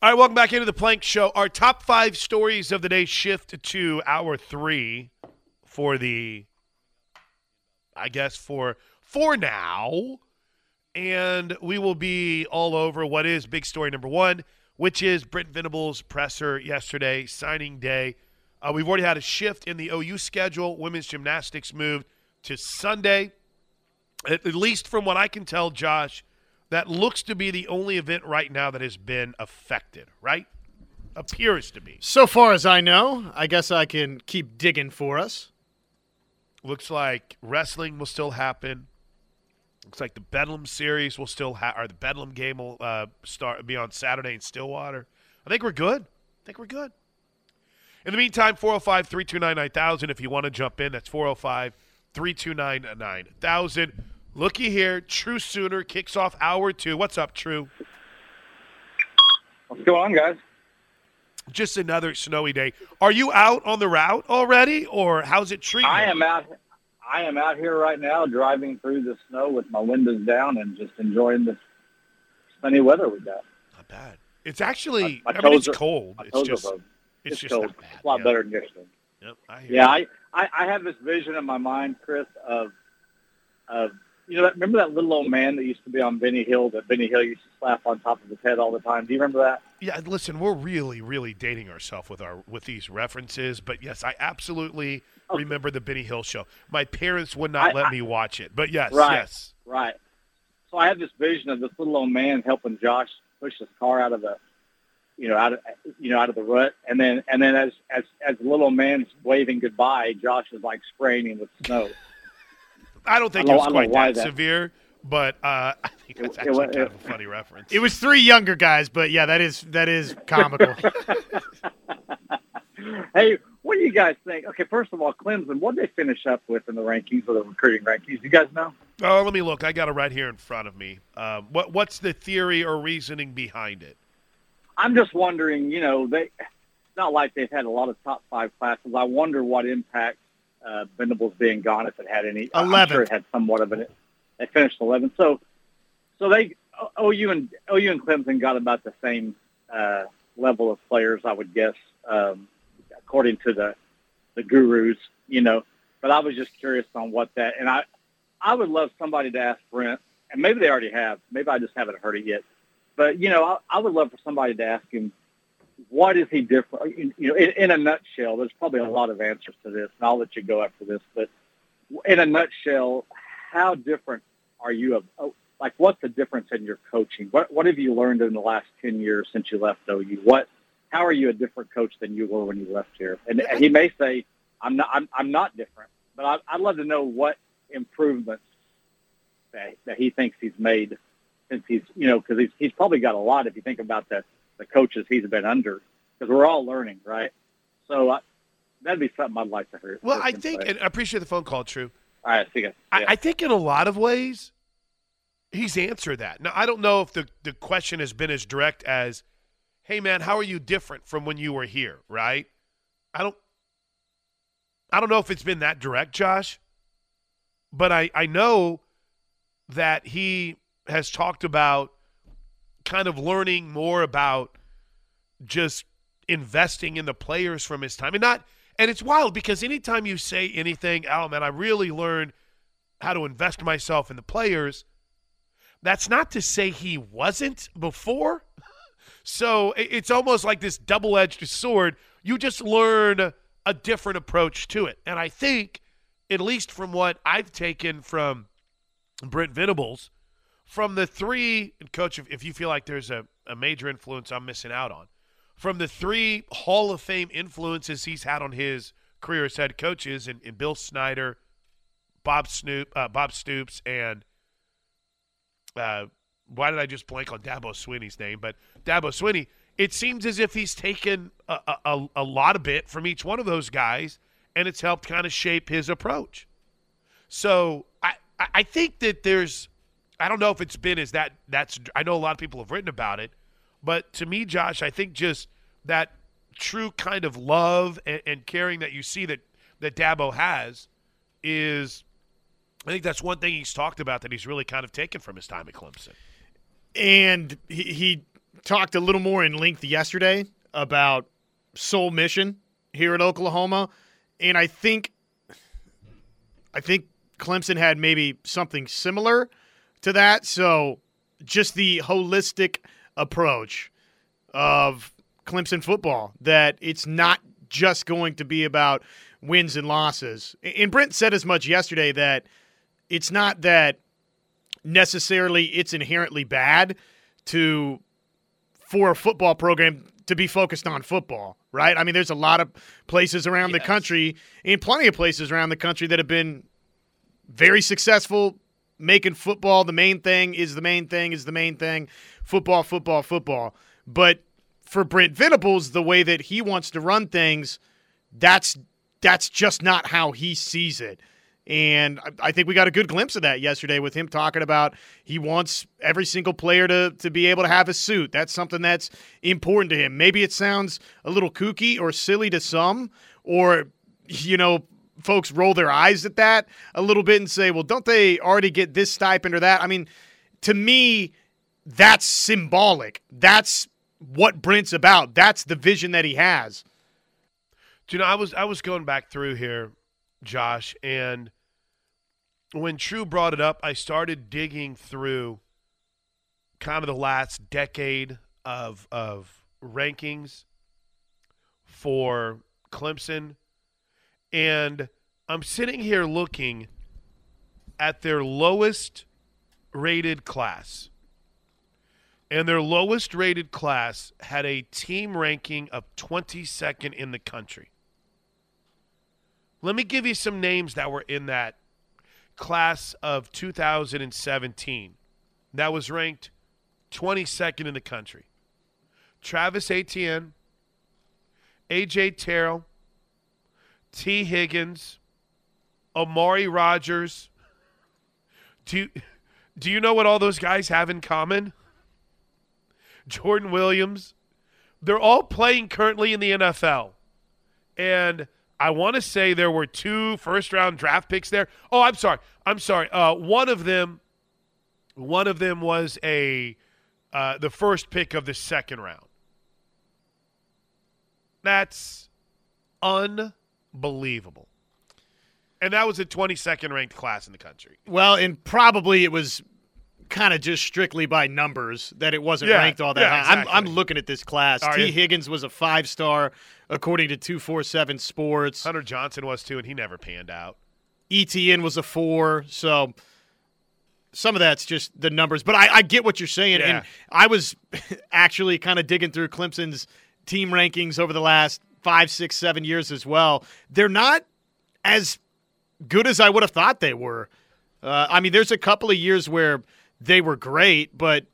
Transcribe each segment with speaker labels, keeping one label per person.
Speaker 1: All right, welcome back into the Plank Show. Our top five stories of the day shift to hour three for the, I guess for for now, and we will be all over what is big story number one, which is Brent Venables' presser yesterday, signing day. Uh, we've already had a shift in the OU schedule. Women's gymnastics moved to Sunday. At, at least from what I can tell, Josh, that looks to be the only event right now that has been affected, right? Appears to be.
Speaker 2: So far as I know, I guess I can keep digging for us.
Speaker 1: Looks like wrestling will still happen. Looks like the Bedlam series will still have, or the Bedlam game will uh, start be on Saturday in Stillwater. I think we're good. I think we're good. In the meantime, 405 329 9000. If you want to jump in, that's 405 329 9000. Looky here, True Sooner kicks off hour two. What's up, True?
Speaker 3: What's going on, guys?
Speaker 1: Just another snowy day. Are you out on the route already, or how's it treating?
Speaker 3: I
Speaker 1: you?
Speaker 3: am out. I am out here right now, driving through the snow with my windows down and just enjoying the sunny weather we got.
Speaker 1: Not bad. It's actually.
Speaker 3: My- my
Speaker 1: I mean, it's
Speaker 3: are-
Speaker 1: cold. It's just. It's,
Speaker 3: It's
Speaker 1: just
Speaker 3: cold.
Speaker 1: not bad.
Speaker 3: It's a lot
Speaker 1: yeah.
Speaker 3: better than yesterday.
Speaker 1: Yep, I hear
Speaker 3: Yeah. I, I, I have this vision in my mind, Chris, of of you know that remember that little old man that used to be on Benny Hill that Benny Hill used to slap on top of his head all the time. Do you remember that?
Speaker 1: Yeah, listen, we're really, really dating ourselves with our with these references, but yes, I absolutely
Speaker 3: Okay.
Speaker 1: remember the Benny Hill show. My parents would not
Speaker 3: I-
Speaker 1: let
Speaker 3: I-
Speaker 1: me watch it, but yes,
Speaker 3: Right.
Speaker 1: yes.
Speaker 3: Right. So I have this vision of this little old man helping Josh push his car out of the, you know, out of you know out of the rut, and then and then as as as the little man's waving goodbye, Josh is like spraying him with snow.
Speaker 1: I don't think
Speaker 3: I
Speaker 1: it
Speaker 3: don't-
Speaker 1: was quite that,
Speaker 3: that-
Speaker 1: severe, but uh, I think that's
Speaker 3: It- it
Speaker 1: actually kind
Speaker 3: it-
Speaker 1: of a funny reference.
Speaker 2: It was three younger guys, but yeah, that is that is comical.
Speaker 3: hey, what do you guys think? Okay, first of all, Clemson, what did they finish up with in the rankings or the recruiting rankings? You guys know?
Speaker 1: Oh, let me look. I got it right here in front of me. Um, what what's the theory or reasoning behind it?
Speaker 3: I'm just wondering, you know, they it's not like they've had a lot of top five classes. I wonder what impact uh, Venables being gone, if it had any. I'm sure it had somewhat of an. They finished 11th, so so they OU and OU and Clemson got about the same uh, level of players, I would guess, um, according to the the gurus, you know. But I was just curious on what that, and I I would love somebody to ask Brent, and maybe they already have. Maybe I just haven't heard it yet. But you know, I, I would love for somebody to ask him, what is he different? You know, in, in a nutshell, there's probably a lot of answers to this, and I'll let you go after this. But in a nutshell, how different are you? Of oh, like, what's the difference in your coaching? What What have you learned in the last ten years since you left OU? What How are you a different coach than you were when you left here? And he may say, I'm not. I'm, I'm not different. But I, I'd love to know what improvements that, that he thinks he's made since he's, you know, because he's, he's probably got a lot if you think about the, the coaches he's been under, because we're all learning, right? So uh, that'd be something I'd like to hear.
Speaker 1: Well, I think, and I appreciate the phone call, True.
Speaker 3: all right, see you.
Speaker 1: I, I think in a lot of ways, he's answered that. Now, I don't know if the, the question has been as direct as, hey, man, how are you different from when you were here, right? I don't. I don't know if it's been that direct, Josh, but I, I know that he has talked about kind of learning more about just investing in the players from his time. And not and it's wild because anytime you say anything, oh man, I really learned how to invest myself in the players, that's not to say he wasn't before. So it's almost like this double edged sword. You just learn a different approach to it. And I think, at least from what I've taken from Brent Venables, from the three, and coach, if, if you feel like there's a, a major influence I'm missing out on, from the three Hall of Fame influences he's had on his career as head coaches and, in Bill Snyder, Bob Snoop, uh, Bob Stoops, and uh, why did I just blank on Dabo Swinney's name? But Dabo Swinney, it seems as if he's taken a, a- a, lot of bit from each one of those guys, and it's helped kind of shape his approach. So I I think that there's, I don't know if it's been as that that's I know a lot of people have written about it, but to me, Josh, I think just that true kind of love and, and caring that you see that that Dabo has is, I think that's one thing he's talked about that he's really kind of taken from his time at Clemson.
Speaker 2: and he, he talked a little more in length yesterday about soul mission here at Oklahoma, and I think I think Clemson had maybe something similar to that. So just the holistic approach of Clemson football that it's not just going to be about wins and losses. And Brent said as much yesterday that it's not that necessarily it's inherently bad to for a football program to be focused on football, right? I mean, there's a lot of places around yes. the country, and plenty of places around the country that have been very successful making football the main thing is the main thing is the main thing. Football, football, football. But for Brent Venables, the way that he wants to run things, that's that's just not how he sees it. And I think we got a good glimpse of that yesterday with him talking about he wants every single player to, to be able to have a suit. That's something that's important to him. Maybe it sounds a little kooky or silly to some, or, you know, folks roll their eyes at that a little bit and say, well, don't they already get this stipend or that? I mean, to me, that's symbolic. That's what Brent's about. That's the vision that he has.
Speaker 1: Do you know, I was I was going back through here, Josh, and when True brought it up, I started digging through kind of the last decade of of rankings for Clemson and I'm sitting here looking at their lowest rated class. And their lowest rated class had a team ranking of 22nd in the country. Let me give you some names that were in that class of 2017 that was ranked 22nd in the country. Travis Etienne, AJ Terrell, Tee Higgins, Amari Rogers. Do you, do you know what all those guys have in common? Jordan Williams. They're all playing currently in the NFL. And I want to say there were two first round draft picks there. Oh, I'm sorry. I'm sorry. Uh, one of them one of them was a uh, the first pick of the second round. That's un unbelievable. And that was a 22nd ranked class in the country.
Speaker 2: Well, and probably it was kind of just strictly by numbers that it wasn't
Speaker 1: yeah,
Speaker 2: ranked all that
Speaker 1: yeah,
Speaker 2: high. Exactly. I'm, I'm, looking at this class.
Speaker 1: Are
Speaker 2: Tee
Speaker 1: you?
Speaker 2: Higgins was a five star according to 247 Sports.
Speaker 1: Hunter Johnson was too, and he never panned out.
Speaker 2: Etienne was a four. So some of that's just the numbers. But I, I get what you're saying.
Speaker 1: Yeah.
Speaker 2: And I was actually kind of digging through Clemson's team rankings over the last five, six, seven years as well. They're not as good as I would have thought they were. Uh, I mean, there's a couple of years where they were great, but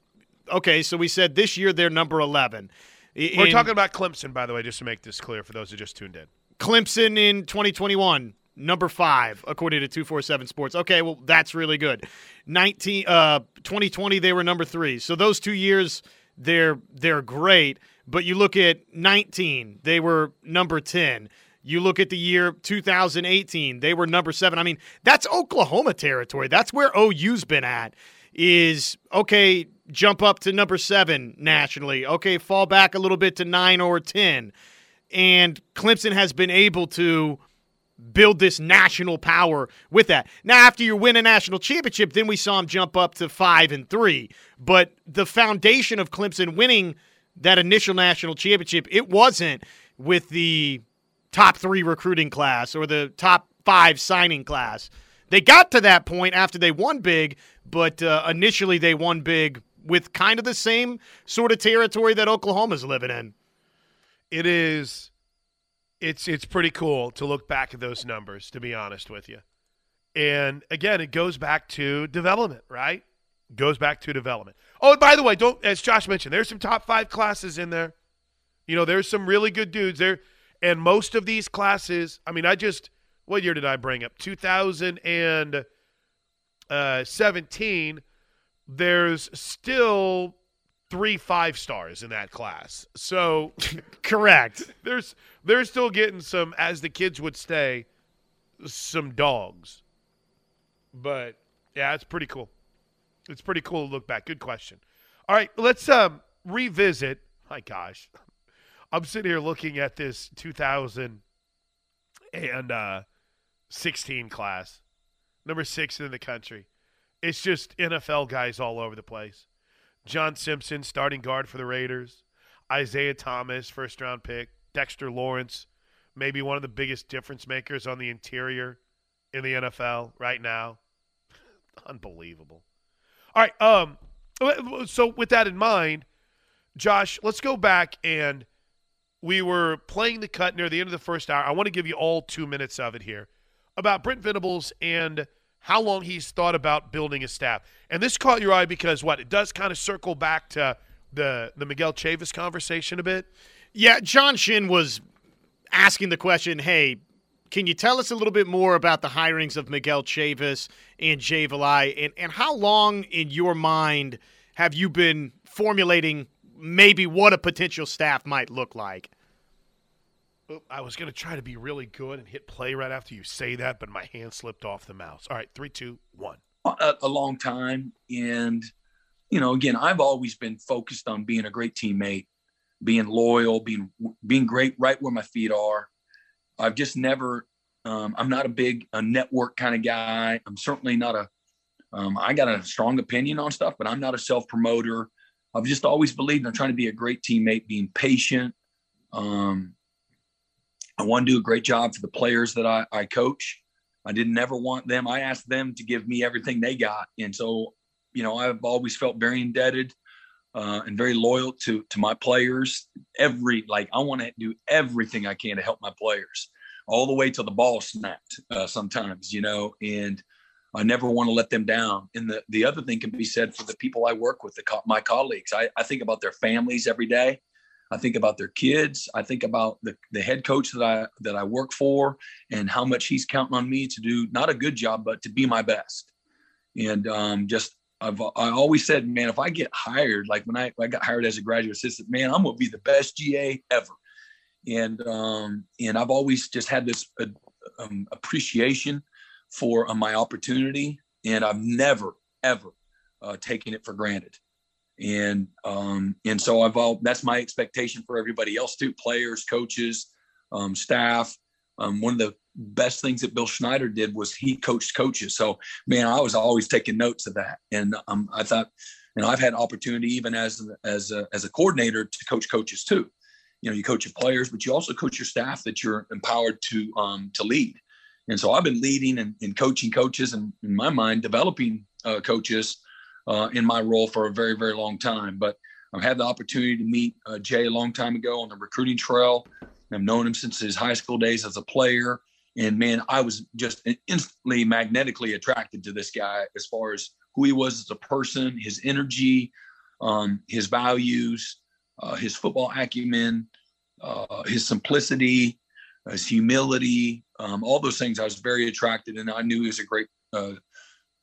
Speaker 2: okay, so we said this year they're number 11.
Speaker 1: In, we're talking about Clemson, by the way, just to make this clear for those who just tuned in.
Speaker 2: Clemson in 2021, number five, according to 247 Sports. Okay, well, that's really good. 19, uh, 2020, they were number three. So those two years, they're they're great. But you look at 19, they were number 10. You look at the year 2018, they were number seven. I mean, that's Oklahoma territory. That's where OU's been at. Is okay, jump up to number seven nationally. Okay, fall back a little bit to nine or 10. And Clemson has been able to build this national power with that. Now, after you win a national championship, then we saw him jump up to five and three. But the foundation of Clemson winning that initial national championship, it wasn't with the top three recruiting class or the top five signing class. They got to that point after they won big, but uh, initially they won big with kind of the same sort of territory that Oklahoma's living in.
Speaker 1: It is it's it's pretty cool to look back at those numbers to be honest with you. And again, it goes back to development, right? Goes back to development. Oh, and by the way, don't as Josh mentioned, there's some top five classes in there. You know, there's some really good dudes there, and most of these classes. I mean, I just what year did I bring up? 2017. Uh, there's still three five stars in that class. So,
Speaker 2: correct.
Speaker 1: There's they're still getting some, as the kids would say, some dogs. But yeah, it's pretty cool. It's pretty cool to look back. Good question. All right, let's um revisit. My gosh, I'm sitting here looking at this 2016 class, number six in the country. It's just NFL guys all over the place. John Simpson, starting guard for the Raiders. Isaiah Thomas, first round pick. Dexter Lawrence, maybe one of the biggest difference makers on the interior in the NFL right now. Unbelievable. All right. Um. So with that in mind, Josh, let's go back and we were playing the cut near the end of the first hour. I want to give you all two minutes of it here about Brent Venables and how long he's thought about building a staff. And this caught your eye because what? It does kind of circle back to the the Miguel Chavis conversation a bit.
Speaker 2: Yeah, John Shinn was asking the question, hey, can you tell us a little bit more about the hirings of Miguel Chavis and Jay Valai, and, and how long in your mind have you been formulating maybe what a potential staff might look like?
Speaker 1: I was going to try to be really good and hit play right after you say that, but my hand slipped off the mouse. All right, three, two, one.
Speaker 4: A, a long time. And, you know, again, I've always been focused on being a great teammate, being loyal, being being great right where my feet are. I've just never. Um, I'm not a big a network kind of guy. I'm certainly not a. Um, I got a strong opinion on stuff, but I'm not a self promoter. I've just always believed in trying to be a great teammate, being patient. Um, I want to do a great job for the players that I, I coach. I didn't ever want them. I asked them to give me everything they got, and so you know I've always felt very indebted uh, and very loyal to to my players. Every like I want to do everything I can to help my players, all the way till the ball snapped. Uh, sometimes, you know, and I never want to let them down. And the the other thing can be said for the people I work with, the my colleagues. I, I think about their families every day. I think about their kids. I think about the, the head coach that I that I work for and how much he's counting on me to do not a good job, but to be my best. And um, just I've I always said, man, if I get hired, like when I, I got hired as a graduate assistant, man, I'm gonna be the best GA ever. And um, and I've always just had this uh, um, appreciation for uh, my opportunity, and I've never ever uh, taken it for granted and um, and so I've all that's my expectation for everybody else too, players, coaches, um, staff. Um, one of the best things that Bill Snyder did was he coached coaches. So man, I was always taking notes of that, and um, I thought, you know, I've had opportunity even as as a, as a coordinator to coach coaches too. You know, you coach your players, but you also coach your staff that you're empowered to um, to lead. And so I've been leading and, and coaching coaches, and in my mind, developing uh, coaches uh, in my role for a very, very long time. But I've had the opportunity to meet uh, Jay a long time ago on the recruiting trail. I've known him since his high school days as a player. And man, I was just instantly magnetically attracted to this guy as far as who he was as a person, his energy, um, his values, uh, his football acumen, uh, his simplicity, his humility, um, all those things. I was very attracted, and I knew he was a great uh,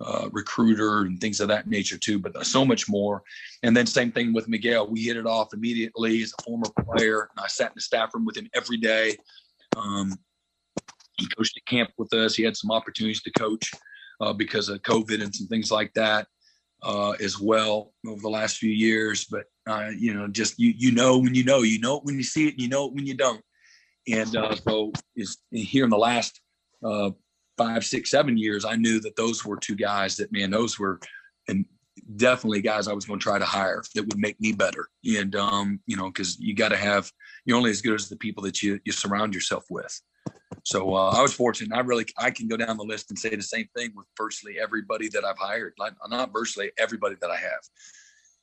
Speaker 4: uh, recruiter and things of that nature too, but so much more. And then same thing with Miguel. We hit it off immediately as a former player. I sat in the staff room with him every day. Um, he coached at camp with us. He had some opportunities to coach uh, because of COVID and some things like that uh, as well over the last few years. But uh, you know, just you you know when you know, you know it when you see it, and you know it when you don't. And uh, so is here in the last uh, five, six, seven years, I knew that those were two guys that, man, those were and definitely guys I was going to try to hire that would make me better. And, um, you know, because you got to have, you're only as good as the people that you, you surround yourself with. So uh, I was fortunate. I really, I can go down the list and say the same thing with virtually everybody that I've hired. Not, not virtually everybody that I have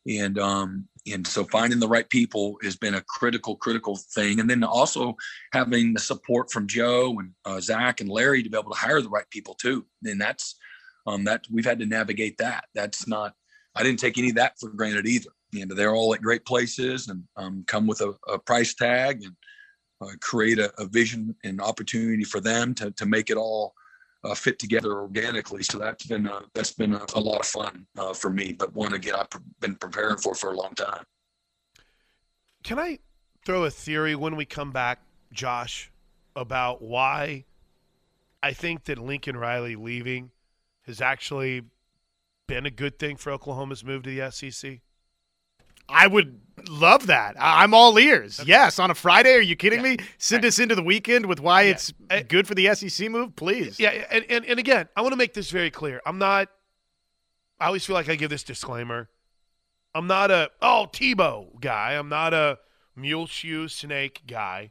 Speaker 4: and um and so finding the right people has been a critical critical thing. And then also having the support from joe and uh, zach and larry to be able to hire the right people too. And that's um that we've had to navigate that. That's not i didn't take any of that for granted either. You know they're all at great places and um, come with a, a price tag and uh, create a, a, vision and opportunity for them to, to make it all uh, fit together organically. So that's been uh, that's been a, a, lot of fun uh, for me. But one again, I've been preparing for for a long time.
Speaker 1: Can I throw a theory when we come back, Josh, about why I think that Lincoln Riley leaving has actually been a good thing for Oklahoma's move to the SEC?
Speaker 2: I would love that. I'm all ears. Yes, on a Friday. Are you kidding me? Send us into the weekend with why it's
Speaker 1: I-
Speaker 2: good for the SEC move, please.
Speaker 1: Yeah, and, and, and again, I want to make this very clear. I'm not, I always feel like I give this disclaimer. I'm not a, oh, Tebow guy. I'm not a mule shoe snake guy.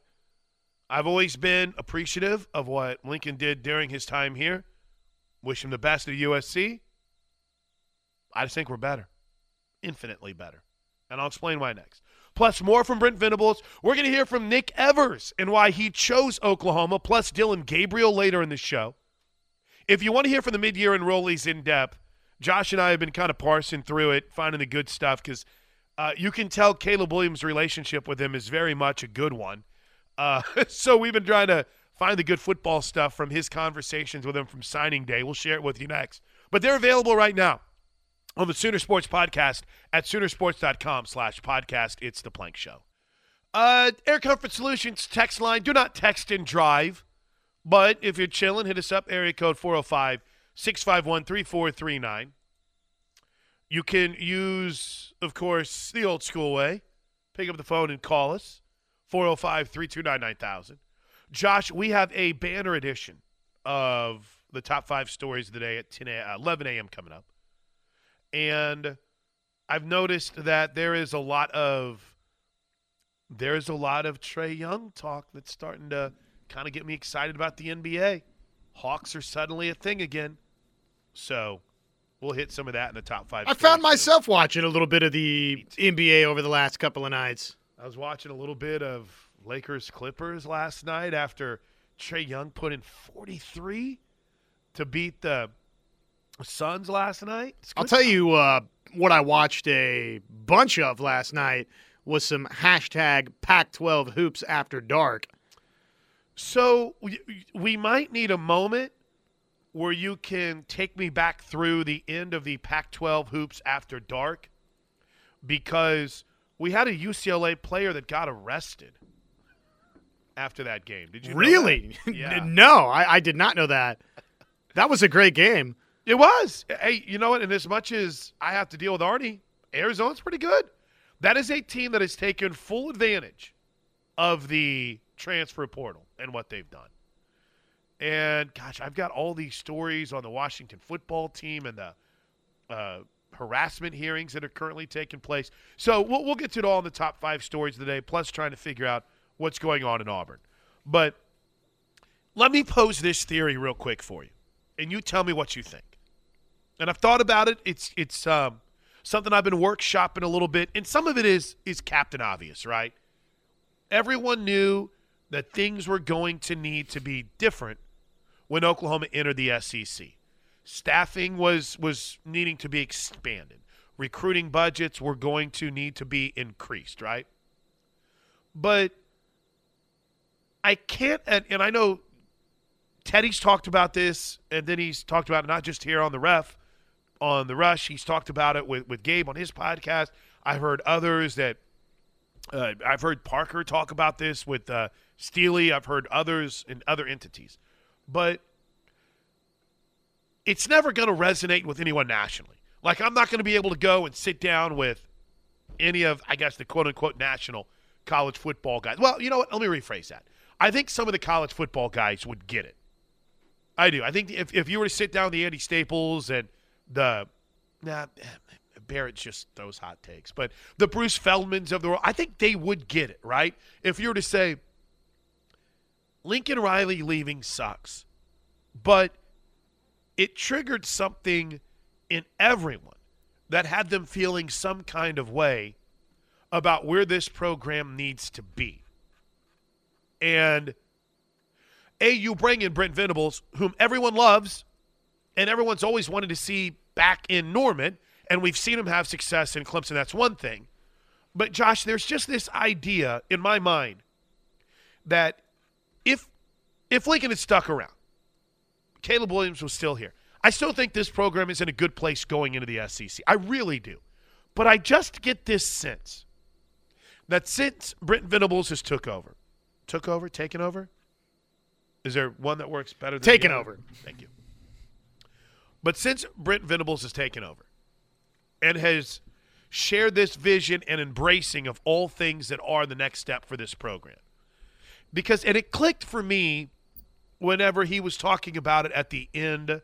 Speaker 1: I've always been appreciative of what Lincoln did during his time here. Wish him the best at USC. I just think we're better, infinitely better. And I'll explain why next. Plus, more from Brent Venables. We're going to hear from Nick Evers and why he chose Oklahoma, plus Dillon Gabriel later in the show. If you want to hear from the mid year enrollees in depth, Josh and I have been kind of parsing through it, finding the good stuff because uh, you can tell Caleb Williams' relationship with him is very much a good one. Uh, so we've been trying to find the good football stuff from his conversations with him from signing day. We'll share it with you next. But they're available right now on the Sooner Sports Podcast at Soonersports.com slash podcast. It's the Plank Show. Uh, Air Comfort Solutions text line. Do not text and drive. But if you're chilling, hit us up, area code 405 651 3439. You can use, of course, the old school way. Pick up the phone and call us, 405 329 9000. Josh, we have a banner edition of the top five stories of the day at 10 a, uh, 11 a.m. coming up. And I've noticed that there is a lot of there's a lot of Trae Young talk that's starting to kind of get me excited about the NBA. Hawks are suddenly a thing again. So we'll hit some of that in the top five.
Speaker 2: I found myself watching a little bit of the NBA over the last couple of nights.
Speaker 1: I was watching a little bit of Lakers Clippers last night after Trae Young put in 43 to beat the Suns last night.
Speaker 2: I'll tell you uh, what I watched a bunch of last night was some hashtag Pac-12 hoops after dark.
Speaker 1: So we, we might need a moment where you can take me back through the end of the Pac 12 hoops after dark because we had a UCLA player that got arrested after that game. Did you
Speaker 2: really?
Speaker 1: Yeah.
Speaker 2: no, I, I did not know that. That was a great game.
Speaker 1: It was. Hey, you know what? And as much as I have to deal with Arnie, Arizona's pretty good. That is a team that has taken full advantage of the transfer portal and what they've done. And gosh, I've got all these stories on the Washington football team and the uh, harassment hearings that are currently taking place. So we'll, we'll get to it all in the top five stories of the day, plus trying to figure out what's going on in Auburn. But let me pose this theory real quick for you, and you tell me what you think. And I've thought about it. It's it's um, something I've been workshopping a little bit, and some of it is is Captain Obvious, right? Everyone knew that things were going to need to be different when Oklahoma entered the SEC. Staffing was was needing to be expanded. Recruiting budgets were going to need to be increased, right? But I can't and, and I know Teddy's talked about this, and then he's talked about it not just here on the ref, on the rush. He's talked about it with, with Gabe on his podcast. I've heard others that uh, I've heard Parker talk about this with uh, Steely. I've heard others and other entities, but it's never going to resonate with anyone nationally. Like I'm not going to be able to go and sit down with any of, I guess, the quote unquote national college football guys. Well, you know what? Let me rephrase that. I think some of the college football guys would get it. I do. I think if, if you were to sit down the Andy Staples and the nah, Barrett just those hot takes, but the Bruce Feldmans of the world, I think they would get it, right? If you were to say Lincoln Riley leaving sucks, but it triggered something in everyone that had them feeling some kind of way about where this program needs to be. And A, you bring in Brent Venables, whom everyone loves, and everyone's always wanted to see back in Norman, and we've seen him have success in Clemson. That's one thing. But Josh, there's just this idea in my mind that if if Lincoln had stuck around, Caleb Williams was still here. I still think this program is in a good place going into the SEC. I really do. But I just get this sense that since Brent Venables has took over, took over, taken over, is there one that works better than
Speaker 2: Taken over.
Speaker 1: Thank you. But since Brent Venables has taken over and has shared this vision and embracing of all things that are the next step for this program. Because, and it clicked for me whenever he was talking about it at the end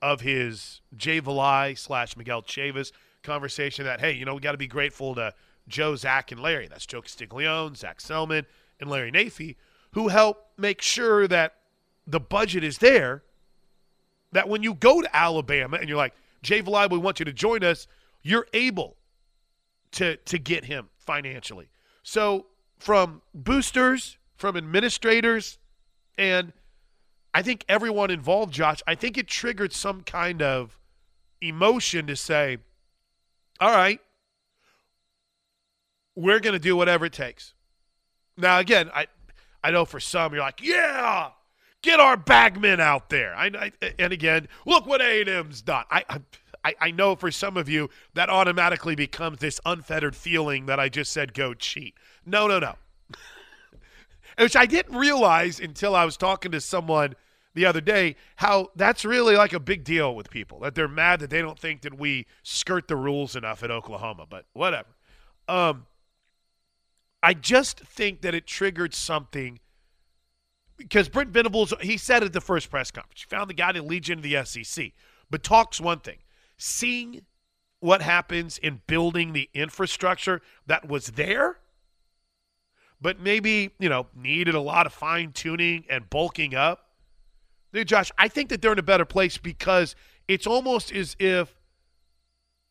Speaker 1: of his Jay Valai slash Miguel Chavis conversation that, hey, you know, we got to be grateful to Joe, Zach, and Larry. That's Joe Castiglione, Zach Selmon, and Larry Naifeh, who help make sure that the budget is there. That when you go to Alabama and you're like, Jay Valai, we want you to join us, you're able to to get him financially. So from boosters, from administrators, and I think everyone involved, Josh, I think it triggered some kind of emotion to say, all right, we're going to do whatever it takes. Now, again, I, I know for some you're like, yeah, get our bagmen out there. I, I and again, look what A and M's done. I, I, I know for some of you that automatically becomes this unfettered feeling that I just said go cheat. No, no, no. Which I didn't realize until I was talking to someone the other day how that's really like a big deal with people that they're mad that they don't think that we skirt the rules enough at Oklahoma, but whatever. Um, I just think that it triggered something because Brent Venables, he said at the first press conference, found the guy to lead into the SEC. But talk's one thing. Seeing what happens in building the infrastructure that was there, but maybe, you know, needed a lot of fine tuning and bulking up. Dude, Josh, I think that they're in a better place because it's almost as if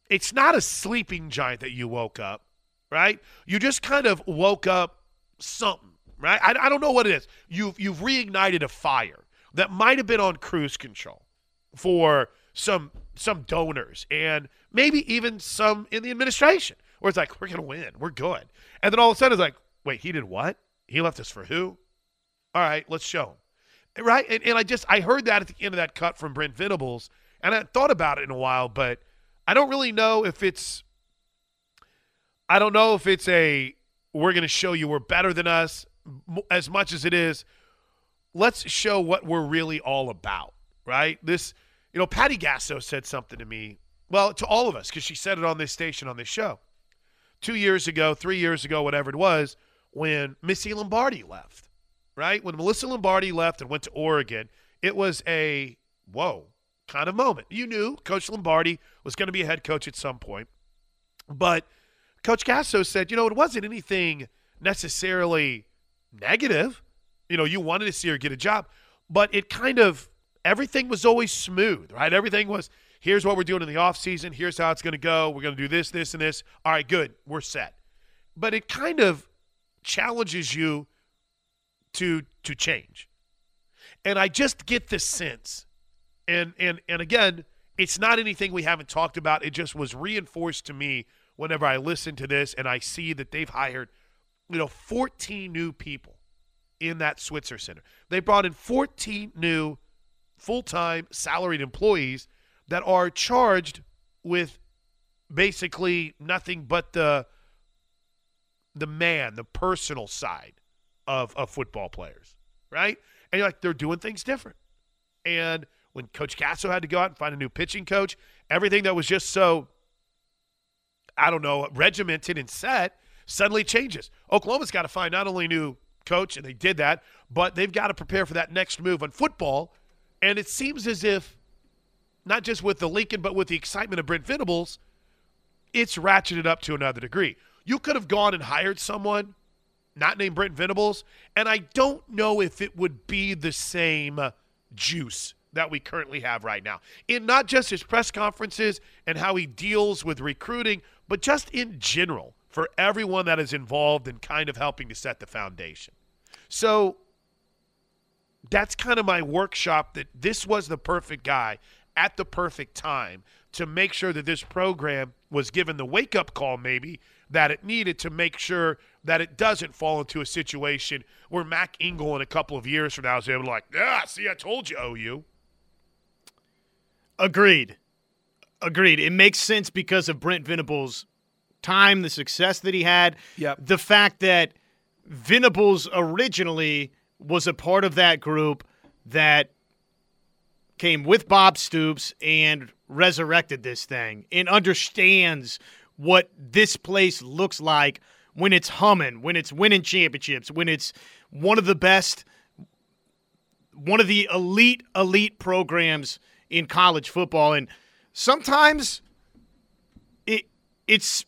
Speaker 1: it's not a sleeping giant that you woke up right? You just kind of woke up something, right? I, I don't know what it is. You've you've reignited a fire that might have been on cruise control for some some donors and maybe even some in the administration where it's like we're gonna win, we're good, and then all of a sudden it's like, wait, he did what? He left us for who? All right, let's show him, right? And, and I just I heard that at the end of that cut from Brent Venables, and I thought about it in a while, but I don't really know if it's I don't know if it's a we're going to show you we're better than us as much as it is let's show what we're really all about, right? This, you know, Patty Gasso said something to me, well, to all of us, because she said it on this station, on this show. Two years ago, three years ago, whatever it was, when Missy Lombardi left, right? When Melissa Lombardi left and went to Oregon, it was a whoa kind of moment. You knew Coach Lombardi was going to be a head coach at some point, but – Coach Gasso said, you know, it wasn't anything necessarily negative. You know, you wanted to see her get a job, but it kind of everything was always smooth, right? Everything was here's what we're doing in the off season, here's how it's going to go. We're going to do this, this, and this. All right, good, we're set. But it kind of challenges you to to change. And I just get this sense, and and and again, it's not anything we haven't talked about. It just was reinforced to me whenever I listen to this and I see that they've hired, you know, 14 new people in that Switzer Center. They brought in 14 new full-time salaried employees that are charged with basically nothing but the the man, the personal side of, of football players, right? And you're like they're doing things different. And when Coach Gasso had to go out and find a new pitching coach, everything that was just so I don't know, regimented and set suddenly changes. Oklahoma's got to find not only new coach, and they did that, but they've got to prepare for that next move on football. And it seems as if, not just with the Lincoln, but with the excitement of Brent Venables, it's ratcheted up to another degree. You could have gone and hired someone not named Brent Venables, and I don't know if it would be the same juice that we currently have right now. In not just his press conferences and how he deals with recruiting, but just in general for everyone that is involved in kind of helping to set the foundation. So that's kind of my workshop that this was the perfect guy at the perfect time to make sure that this program was given the wake up call, maybe that it needed to make sure that it doesn't fall into a situation where Mac Engel in a couple of years from now is able to, like, ah, see, I told you, OU.
Speaker 2: Agreed. Agreed. It makes sense because of Brent Venables' time, the success that he had.
Speaker 1: Yep.
Speaker 2: The fact that Venables originally was a part of that group that came with Bob Stoops and resurrected this thing and understands what this place looks like when it's humming, when it's winning championships, when it's one of the best, one of the elite, elite programs in college football. And sometimes it it's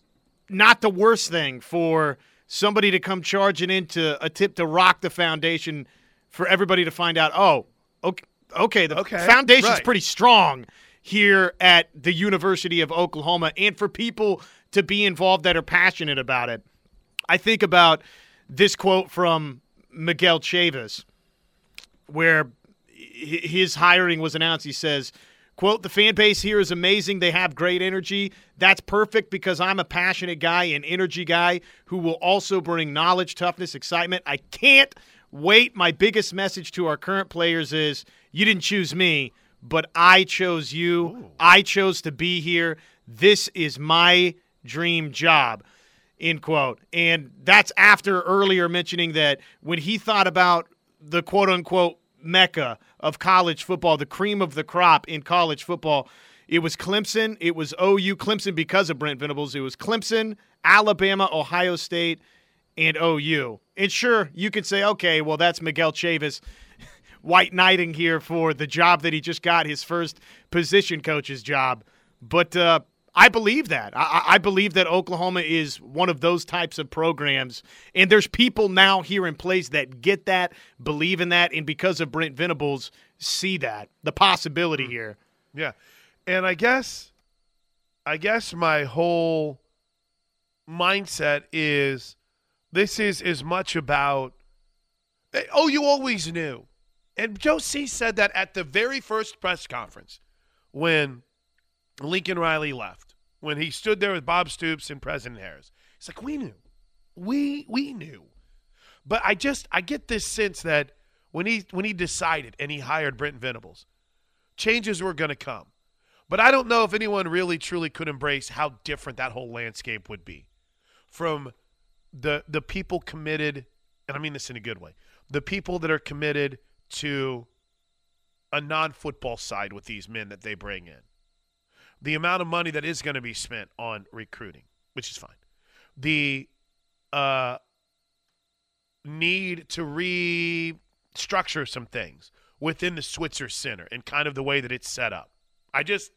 Speaker 2: not the worst thing for somebody to come charging into a tip to rock the foundation for everybody to find out, oh, okay, okay the
Speaker 1: Okay,
Speaker 2: foundation's
Speaker 1: right.
Speaker 2: pretty strong here at the University of Oklahoma, and for people to be involved that are passionate about it. I think about this quote from Miguel Chavis, where his hiring was announced. He says, quote, the fan base here is amazing. They have great energy. That's perfect because I'm a passionate guy, an energy guy who will also bring knowledge, toughness, excitement. I can't wait. My biggest message to our current players is you didn't choose me, but I chose you. I chose to be here. This is my dream job end quote. And that's after earlier mentioning that when he thought about the quote unquote mecca of college football, the cream of the crop in college football, it was Clemson, it was OU, Clemson because of Brent Venables, it was Clemson, Alabama, Ohio State, and OU. And sure, you could say, okay, well, that's Miguel Chavis white knighting here for the job that he just got, his first position coach's job. But uh, I believe that. I, I believe that Oklahoma is one of those types of programs. And there's people now here in place that get that, believe in that, and because of Brent Venables, see that, the possibility mm. here.
Speaker 1: Yeah. And I guess I guess my whole mindset is this is as much about eh, oh you always knew. And Joe C said that at the very first press conference when Lincoln Riley left, when he stood there with Bob Stoops and President Harris. It's like we knew. We we knew. But I just I get this sense that when he when he decided and he hired Brent Venables, changes were going to come. But I don't know if anyone really truly could embrace how different that whole landscape would be from the the people committed, and I mean this in a good way, the people that are committed to a non-football side with these men that they bring in. The amount of money that is going to be spent on recruiting, which is fine. The uh, need to restructure some things within the Switzer Center and kind of the way that it's set up. I just,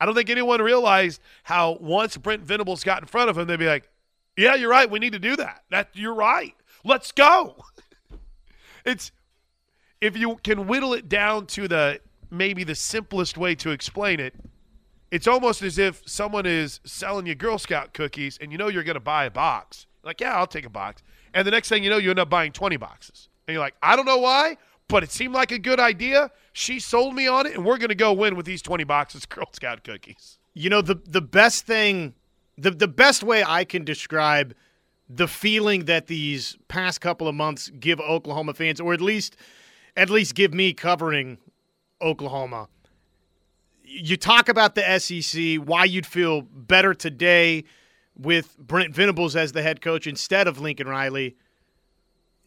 Speaker 1: I don't think anyone realized how once Brent Venables got in front of him, they'd be like, "Yeah, you're right. We need to do that. That you're right. Let's go." it's if you can whittle it down to the maybe the simplest way to explain it. It's almost as if someone is selling you Girl Scout cookies and you know you're going to buy a box. Like, yeah, I'll take a box. And the next thing you know, you end up buying 20 boxes. And you're like, I don't know why, but it seemed like a good idea. She sold me on it, and we're going to go win with these 20 boxes Girl Scout cookies.
Speaker 2: You know, the the best thing the the best way I can describe the feeling that these past couple of months give Oklahoma fans, or at least at least give me covering Oklahoma. You talk about the SEC, why you'd feel better today with Brent Venables as the head coach instead of Lincoln Riley.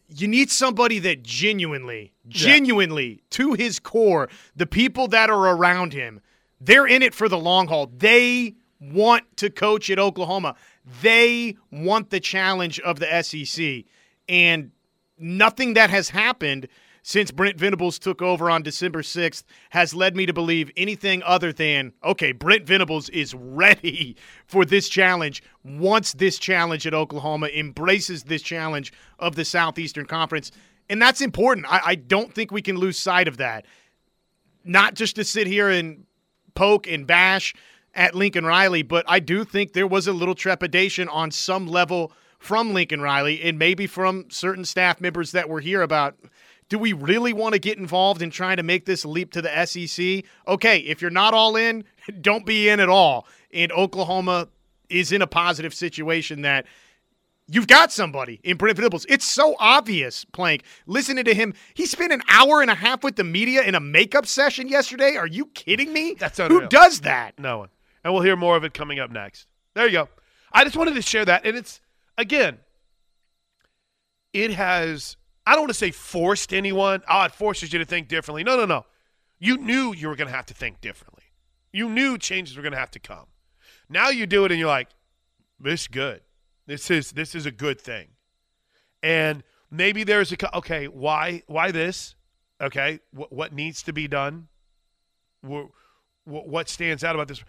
Speaker 2: You need somebody that genuinely, genuinely, to his core, the people that are around him, they're in it for the long haul. They want to coach at Oklahoma. They want the challenge of the SEC. And nothing that has happened since Brent Venables took over on December 6th has led me to believe anything other than, okay, Brent Venables is ready for this challenge, wants this challenge at Oklahoma, embraces this challenge of the Southeastern Conference. And that's important. I, I don't think we can lose sight of that. Not just to sit here and poke and bash at Lincoln Riley, but I do think there was a little trepidation on some level from Lincoln Riley and maybe from certain staff members that were here about do we really want to get involved in trying to make this leap to the SEC? Okay, if you're not all in, don't be in at all. And Oklahoma is in a positive situation that you've got somebody in Brent Venables. It's so obvious, Plank. Listening to him, he spent an hour and a half with the media in a makeup session yesterday. Are you kidding me?
Speaker 1: That's
Speaker 2: Who does that?
Speaker 1: No one. And we'll hear more of it coming up next. There you go. I just wanted to share that. And it's, again, it has, I don't want to say forced anyone. Oh, it forces you to think differently. No, no, no. You knew you were going to have to think differently. You knew changes were going to have to come. Now you do it and you're like, This is good. This is this is a good thing. And maybe there's a okay, why why this? Okay, what what needs to be done? What, what stands out about this?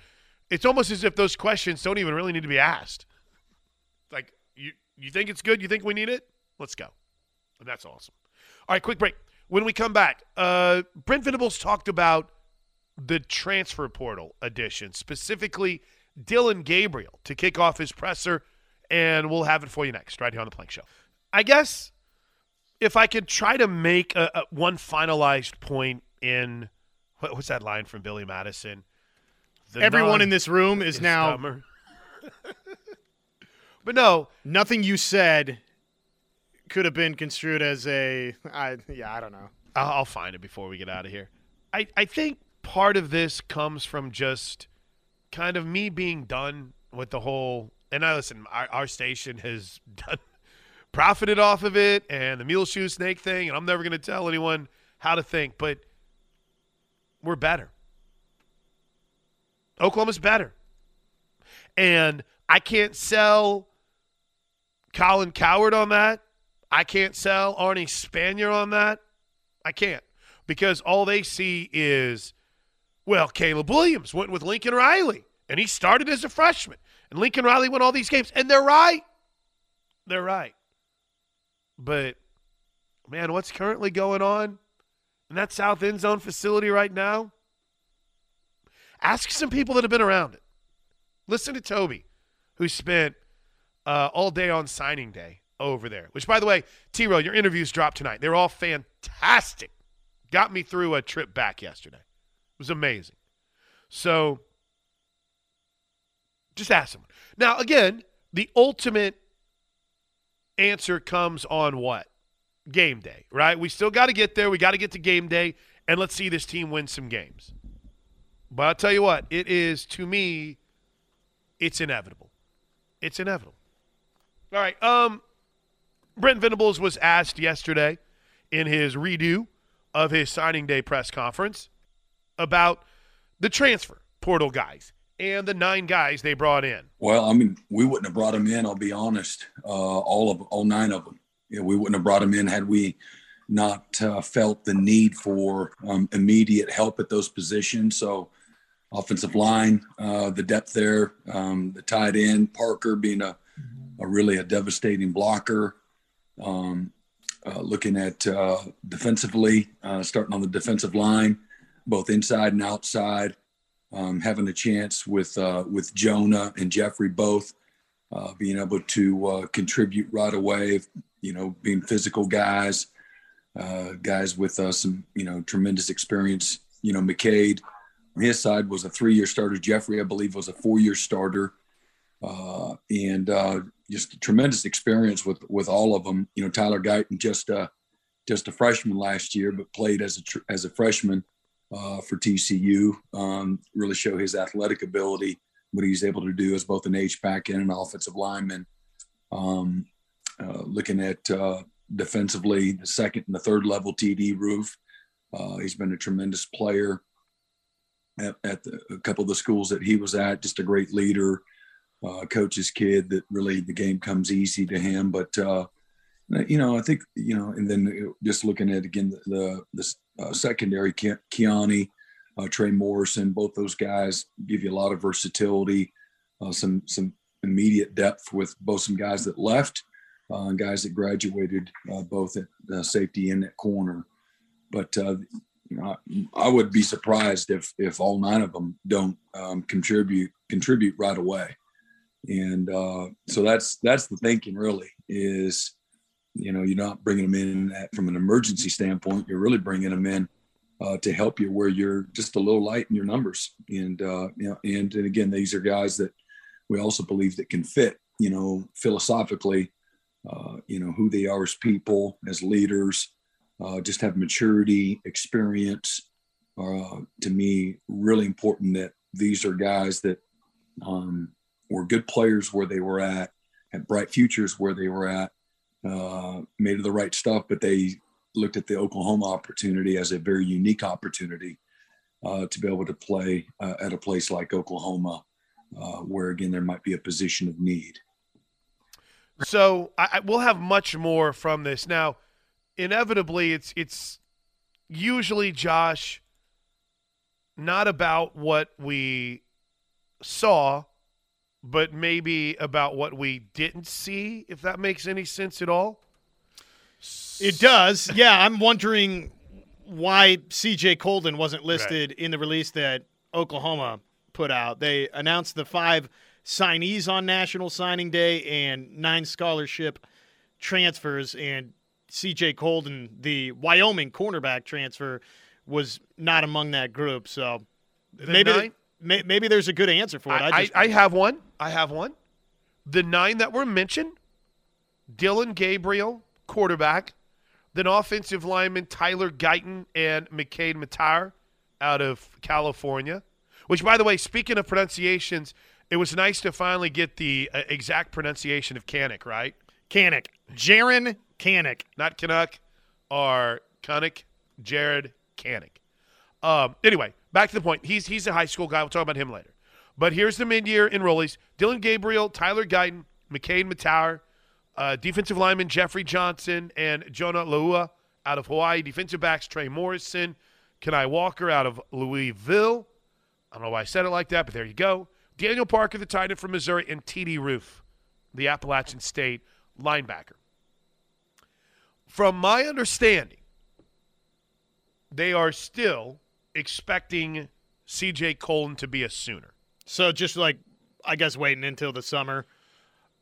Speaker 1: It's almost as if those questions don't even really need to be asked. Like you you think it's good? You think we need it? Let's go. And that's awesome. All right, quick break. When we come back, uh, Brent Venables talked about the transfer portal edition, specifically Dillon Gabriel to kick off his presser, and we'll have it for you next, right here on the Plank Show. I guess if I could try to make a, a one finalized point in what, what's that line from Billy Madison?
Speaker 2: The Everyone in this room is, is now.
Speaker 1: but no,
Speaker 2: nothing you said could have been construed as a. I, yeah, I don't know.
Speaker 1: I'll, find it before we get out of here. I, I think part of this comes from just kind of me being done with the whole. And I listen, our, our station has done profited off of it and the mule shoe snake thing, and I'm never going to tell anyone how to think, but we're better. Oklahoma's better. And I can't sell Colin Cowherd on that. I can't sell Arnie Spanier on that. I can't because all they see is, well, Caleb Williams went with Lincoln Riley and he started as a freshman. And Lincoln Riley won all these games. And they're right. They're right. But, man, what's currently going on in that south end zone facility right now? Ask some people that have been around it. Listen to Toby, who spent uh, all day on signing day over there. Which, by the way, T Row, your interviews dropped tonight. They're all fantastic. Got me through a trip back yesterday. It was amazing. So, just ask someone. Now, again, the ultimate answer comes on what? Game day, right? We still got to get there. We got to get to game day, and let's see this team win some games. But I'll tell you what, it is to me, it's inevitable. It's inevitable. All right. Um, Brent Venables was asked yesterday in his redo of his signing day press conference about the transfer portal guys and the nine guys they brought in?
Speaker 4: Well, I mean, we wouldn't have brought them in. I'll be honest. Uh, all of all nine of them. Know, we wouldn't have brought them in had we not uh, felt the need for um, immediate help at those positions. So, offensive line, uh, the depth there, um, the tight end, Parker being a, a really a devastating blocker. Um, uh, looking at uh, defensively, uh, starting on the defensive line, both inside and outside um, having a chance with uh, with Jonah and Jeffrey both uh, being able to uh, contribute right away. You know, being physical guys, guys with some you know tremendous experience. You know, McKade on his side was a three-year starter. Jeffrey, I believe, was a four-year starter, uh, and just tremendous experience with with all of them. You know, Tyler Guyton just just a freshman last year, but played as a as a freshman uh, for TCU. Um, really show his athletic ability, what he's able to do as both an H back and an offensive lineman. Um, uh, looking at uh, defensively, the second and the third level TD Roof. Uh, he's been a tremendous player at, at the, a couple of the schools that he was at. Just a great leader, uh, coach's kid. That really the game comes easy to him, but uh, you know, I think you know, and then just looking at again the the, the uh, secondary, Ke- Keani, uh, Trey Morrison, both those guys give you a lot of versatility, uh, some some immediate depth with both some guys that left uh, and guys that graduated, both at safety and at corner. But you know, I, I, would be surprised if if all nine of them don't um, contribute contribute right away. And so that's that's the thinking really is you know, you're not bringing them in from an emergency standpoint. You're really bringing them in uh, to help you where you're just a little light in your numbers. And uh, you know, and, and again, these are guys that we also believe that can fit. You know, philosophically, uh, you know who they are as people, as leaders, uh, just have maturity, experience. Uh, to me, really important that these are guys that um, were good players where they were at, had bright futures where they were at, uh, made the right stuff, but they looked at the Oklahoma opportunity as a very unique opportunity uh, to be able to play uh, at a place like Oklahoma uh, where again there might be a position of need.
Speaker 1: So I, I, we'll have much more from this now. Inevitably, it's it's usually Josh not about what we saw, but maybe about what we didn't see. If that makes any sense at all.
Speaker 2: It does. Yeah, I'm wondering why CJ Coldon wasn't listed
Speaker 1: Right.
Speaker 2: in the release that Oklahoma put out. They announced the five signees on National Signing Day and nine scholarship transfers, and CJ Coldon, the Wyoming cornerback transfer, was not among that group. So
Speaker 1: The
Speaker 2: maybe
Speaker 1: nine-
Speaker 2: may, maybe there's a good answer for it. I,
Speaker 1: I,
Speaker 2: just,
Speaker 1: I, have one. I have one. The nine that were mentioned Dillon Gabriel, quarterback. Then offensive lineman Tyler Guyton and McKade Mettauer out of California. Which, by the way, speaking of pronunciations, it was nice to finally get the uh, exact pronunciation of Kanak, right?
Speaker 2: Kanak, Jaren Kanak.
Speaker 1: Not Canuck or Kunnick, Jared Kanak. Um, anyway, back to the point. He's he's a high school guy. We'll talk about him later. But here's the mid-year enrollees: Dillon Gabriel, Tyler Guyton, McCain Mettauer, uh, defensive lineman Jeffrey Johnson, and Jonah Laulu out of Hawaii. Defensive backs Trey Morrison, Kenai Walker out of Louisville. I don't know why I said it like that, but there you go. Daniel Parker, the tight end from Missouri, and T.D. Roof, the Appalachian State linebacker. From my understanding, they are still expecting C.J. Coldon to be a Sooner.
Speaker 2: So just like I guess waiting until the summer.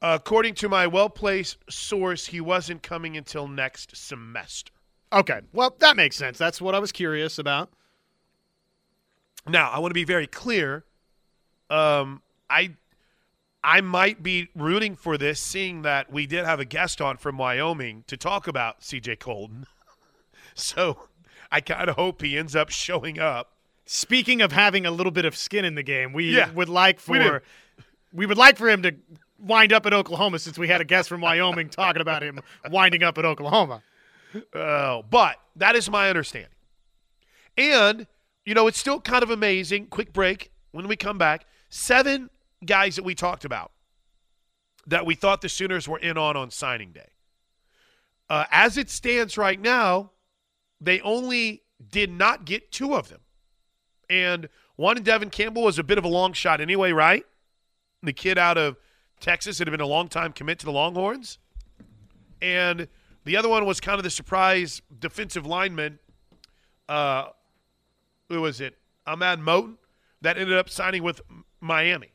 Speaker 1: According to my well placed source, he wasn't coming until next semester.
Speaker 2: Okay, well that makes sense. That's what I was curious about.
Speaker 1: Now, I want to be very clear. Um, I I might be rooting for this, seeing that we did have a guest on from Wyoming to talk about CJ Coldon. so I kind of hope he ends up showing up.
Speaker 2: Speaking of having a little bit of skin in the game, we
Speaker 1: Yeah,
Speaker 2: would like
Speaker 1: we
Speaker 2: for we would like for him to wind up at Oklahoma since we had a guest from Wyoming talking about him winding up at Oklahoma.
Speaker 1: Oh, but that is my understanding. And, you know, it's still kind of amazing. Quick break. When we come back, seven guys that we talked about that we thought the Sooners were in on on signing day. Uh, as it stands right now, they only did not get two of them. And one, in Devon Campbell, was a bit of a long shot anyway, right? The kid out of Texas had been a long time commit to the Longhorns. And the other one was kind of the surprise defensive lineman. Uh, who was it? Ahmad Moten that ended up signing with Miami.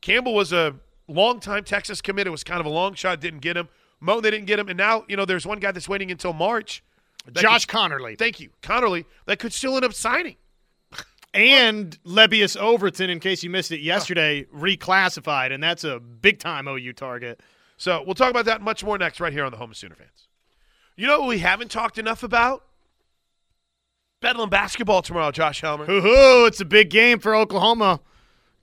Speaker 1: Campbell was a long-time Texas commit. It was kind of a long shot, didn't get him. Moten, they didn't get him. And now, you know, there's one guy that's waiting until March.
Speaker 2: Josh
Speaker 1: could-
Speaker 2: Connerly
Speaker 1: thank you. Connerly, that could still end up signing.
Speaker 2: and Lebbeus Overton, in case you missed it yesterday, oh. reclassified, and that's a big time OU target.
Speaker 1: So we'll talk about that much more next, right here on the Home of Sooner Fans. You know what we haven't talked enough about? Bedlam basketball tomorrow, Josh Helmer.
Speaker 2: Hoo hoo! It's a big game for Oklahoma.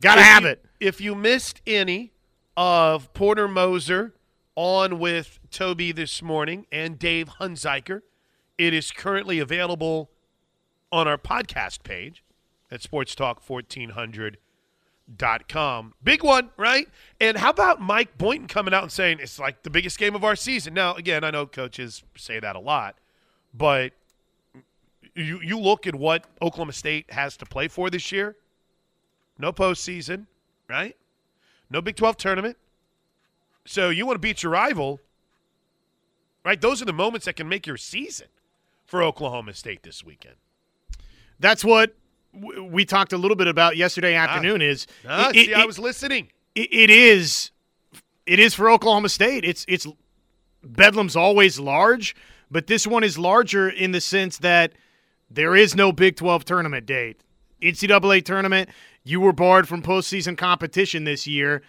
Speaker 2: Got to
Speaker 1: If
Speaker 2: have
Speaker 1: you-
Speaker 2: it.
Speaker 1: If you missed any of Porter Moser on with Toby this morning and Dave Hunziker, it is currently available on our podcast page at sportstalk1400.com. Big one, right? And how about Mike Boynton coming out and saying it's like the biggest game of our season? Now, again, I know coaches say that a lot, but you you look at what Oklahoma State has to play for this year. No postseason, right? No Big 12 tournament. So you want to beat your rival, right? Those are the moments that can make your season for Oklahoma State this weekend.
Speaker 2: That's what w- we talked a little bit about yesterday afternoon. Is
Speaker 1: Ah,
Speaker 2: it-
Speaker 1: see,
Speaker 2: it-
Speaker 1: I was listening.
Speaker 2: it, it is it is for Oklahoma State. It's it's Bedlam's always large, but this one is larger in the sense that there is no Big 12 tournament date. NCAA tournament, you were barred from postseason competition this year.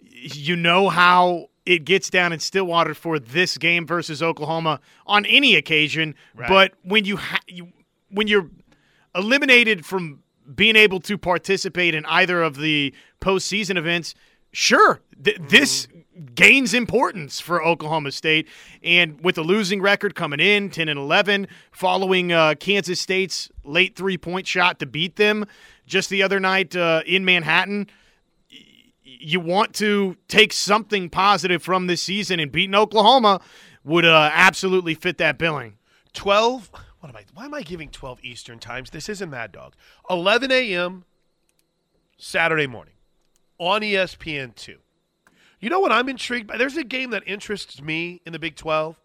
Speaker 2: You know how it gets down in Stillwater for this game versus Oklahoma on any occasion,
Speaker 1: Right.
Speaker 2: but when you, ha- you when you're eliminated from being able to participate in either of the postseason events, sure, th- this gains importance for Oklahoma State. And with a losing record coming in, 10 and 11, following uh, Kansas State's late three point shot to beat them just the other night uh, in Manhattan, you want to take something positive from this season, and beating Oklahoma would uh, absolutely fit that billing.
Speaker 1: 12. What am I? Why am I giving 12 Eastern times? This isn't Mad Dog. 11 a.m. Saturday morning on ESPN two. You know what I'm intrigued by? There's a game that interests me in the Big 12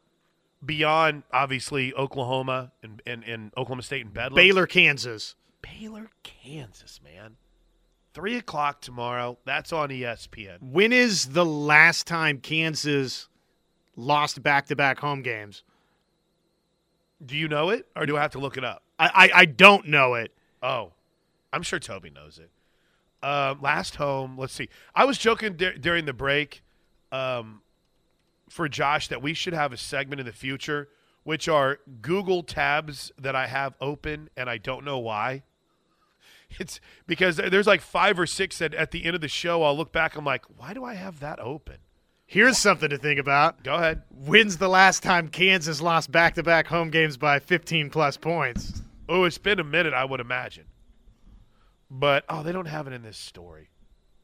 Speaker 1: beyond obviously Oklahoma and, and, and Oklahoma State and Bedlam.
Speaker 2: Baylor, Kansas.
Speaker 1: Baylor, Kansas, man. Three o'clock tomorrow. That's on ESPN.
Speaker 2: When is the last time Kansas lost back to back home games?
Speaker 1: Do you know it, or do I have to look it up?
Speaker 2: I, I, I don't know it.
Speaker 1: Oh, I'm sure Toby knows it. Uh, last home, let's see. I was joking dur- during the break um, for Josh that we should have a segment in the future, which are Google tabs that I have open and I don't know why. It's because there's like five or six that at the end of the show I'll look back. I'm like, why do I have that open?
Speaker 2: Here's something to think about.
Speaker 1: Go ahead.
Speaker 2: When's the last time Kansas lost back to back home games by 15 plus points?
Speaker 1: Oh, it's been a minute, I would imagine. But oh, they don't have it in this story.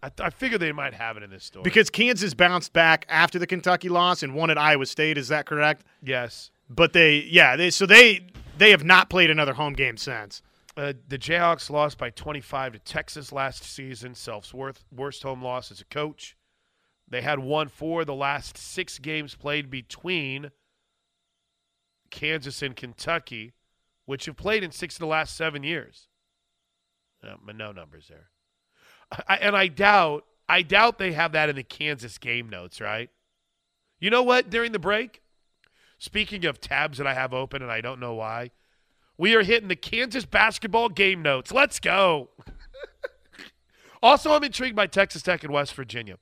Speaker 1: I, I figure they might have it in this story
Speaker 2: Because Kansas bounced back after the Kentucky loss and won at Iowa State. Is that correct?
Speaker 1: yes,
Speaker 2: But they, yeah, they so they they have not played another home game since.
Speaker 1: Uh, the Jayhawks lost by 25 to Texas last season. Self's worth, worst home loss as a coach. They had won four the last six games played between Kansas and Kentucky, which have played in six of the last seven years. Uh, no numbers there. I, and I doubt, I doubt they have that in the Kansas game notes, right? You know what? During the break, speaking of tabs that I have open and I don't know why, we are hitting the Kansas basketball game notes. Let's go. also, I'm intrigued by Texas Tech and West Virginia.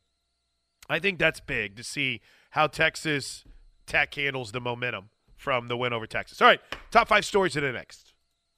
Speaker 1: I think that's big to see how Texas Tech handles the momentum from the win over Texas. All right, top five stories today next.